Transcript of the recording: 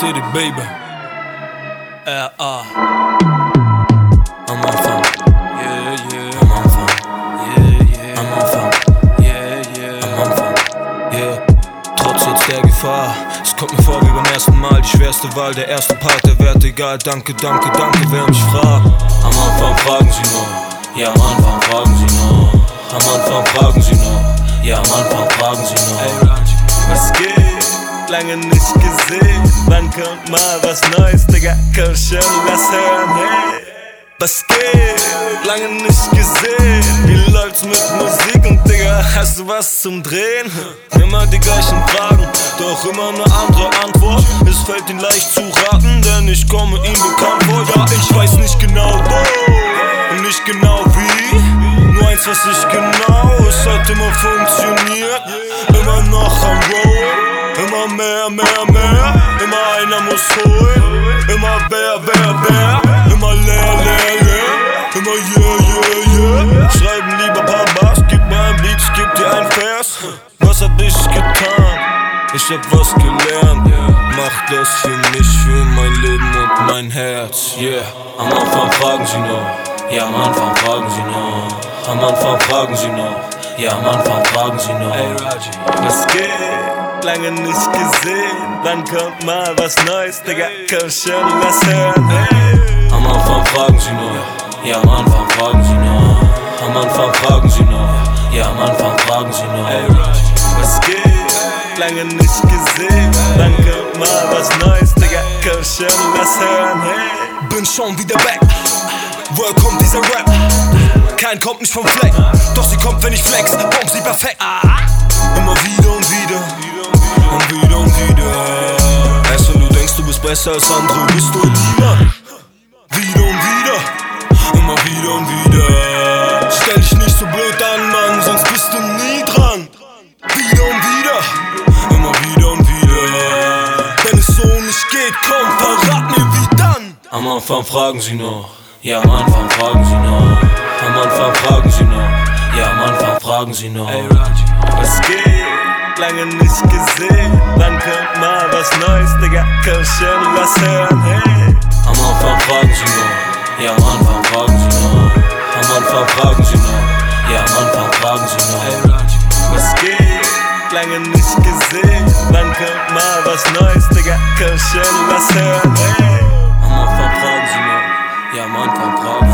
Baby. R.A. Am Anfang. Yeah, yeah. Am Anfang. Yeah, yeah. Am Anfang. Yeah, yeah. Am Anfang. Yeah. Trotz jetzt der Gefahr. Es kommt mir vor wie beim ersten Mal. Die schwerste Wahl, der erste Part, der Wert egal. Danke, danke, danke, wer mich fragt. Am Anfang fragen sie nur. Ja, am Anfang fragen sie nur. Am Anfang fragen sie nur. Ja, am Anfang fragen sie nur. Hey, was geht? Lange nicht gesehen. Wann kommt mal was Neues, Digga? Komm schon, lass hören, hey. Was geht? Lange nicht gesehen. Wie läuft's mit Musik und Digga, hast du was zum Drehen? Immer die gleichen Fragen, doch immer eine andere Antwort. Es fällt ihnen leicht zu raten, denn ich komme ihm bekannt vor. Ja, ich weiß nicht genau wo und nicht genau wie. Nur eins, was ich genau, es hat immer funktioniert. Immer mehr, mehr, mehr. Immer einer muss holen. Immer wer, wer, wer. Immer leer, leer, leer. Immer yeah, yeah, yeah. Schreiben lieber paar Bars. Gib mir ein Beat, geb dir ein Vers. Was hab ich getan? Ich hab was gelernt. Mach das für mich, für mein Leben und mein Herz. Yeah. Am Anfang fragen sie noch. Ja, am Anfang fragen sie noch. Am Anfang fragen sie noch. Ja, am Anfang fragen sie noch. Hey, Raji. Was geht? Lange nicht gesehen. Wann kommt mal was Neues, Digga? Komm schon, lass hören. Hey. Am Anfang fragen sie nur, ja, am Anfang fragen sie nur. Am Anfang fragen sie nur, ja, am Anfang fragen sie nur. Hey, was geht? Lange nicht gesehen. Wann kommt mal was Neues, Digga? Komm schon, lass hören. Hey. Bin schon wieder back. Woher kommt dieser Rap? Kein kommt nicht vom Fleck, doch sie kommt, wenn ich flex. Bomb sie perfekt. Immer wieder und wieder besser als andere, bist du ein Diener. Wieder und wieder, immer wieder und wieder. Stell dich nicht so blöd an, Mann, sonst bist du nie dran. Wieder und wieder, immer wieder und wieder. Wenn es so nicht geht, komm, verrat mir wie dann. Am Anfang fragen sie noch, ja, am Anfang fragen sie noch. Am Anfang fragen sie noch, ja, am Anfang fragen sie noch. Ey, was geht? lange nicht gesehen. Wann kommt mal was Neues, Digga? Komm schon, lass hören, hey. Am Anfang fragen sie nur, ja, am Anfang fragen sie nur. Am Anfang fragen sie nur, ja, am Anfang fragen sie nur. Hey, was geht? Lange nicht gesehen. Wann kommt mal was Neues, Digga? Komm schon, lass hören, hey. Am Anfang fragen sie nur, ja, am Anfang fragen sie nur.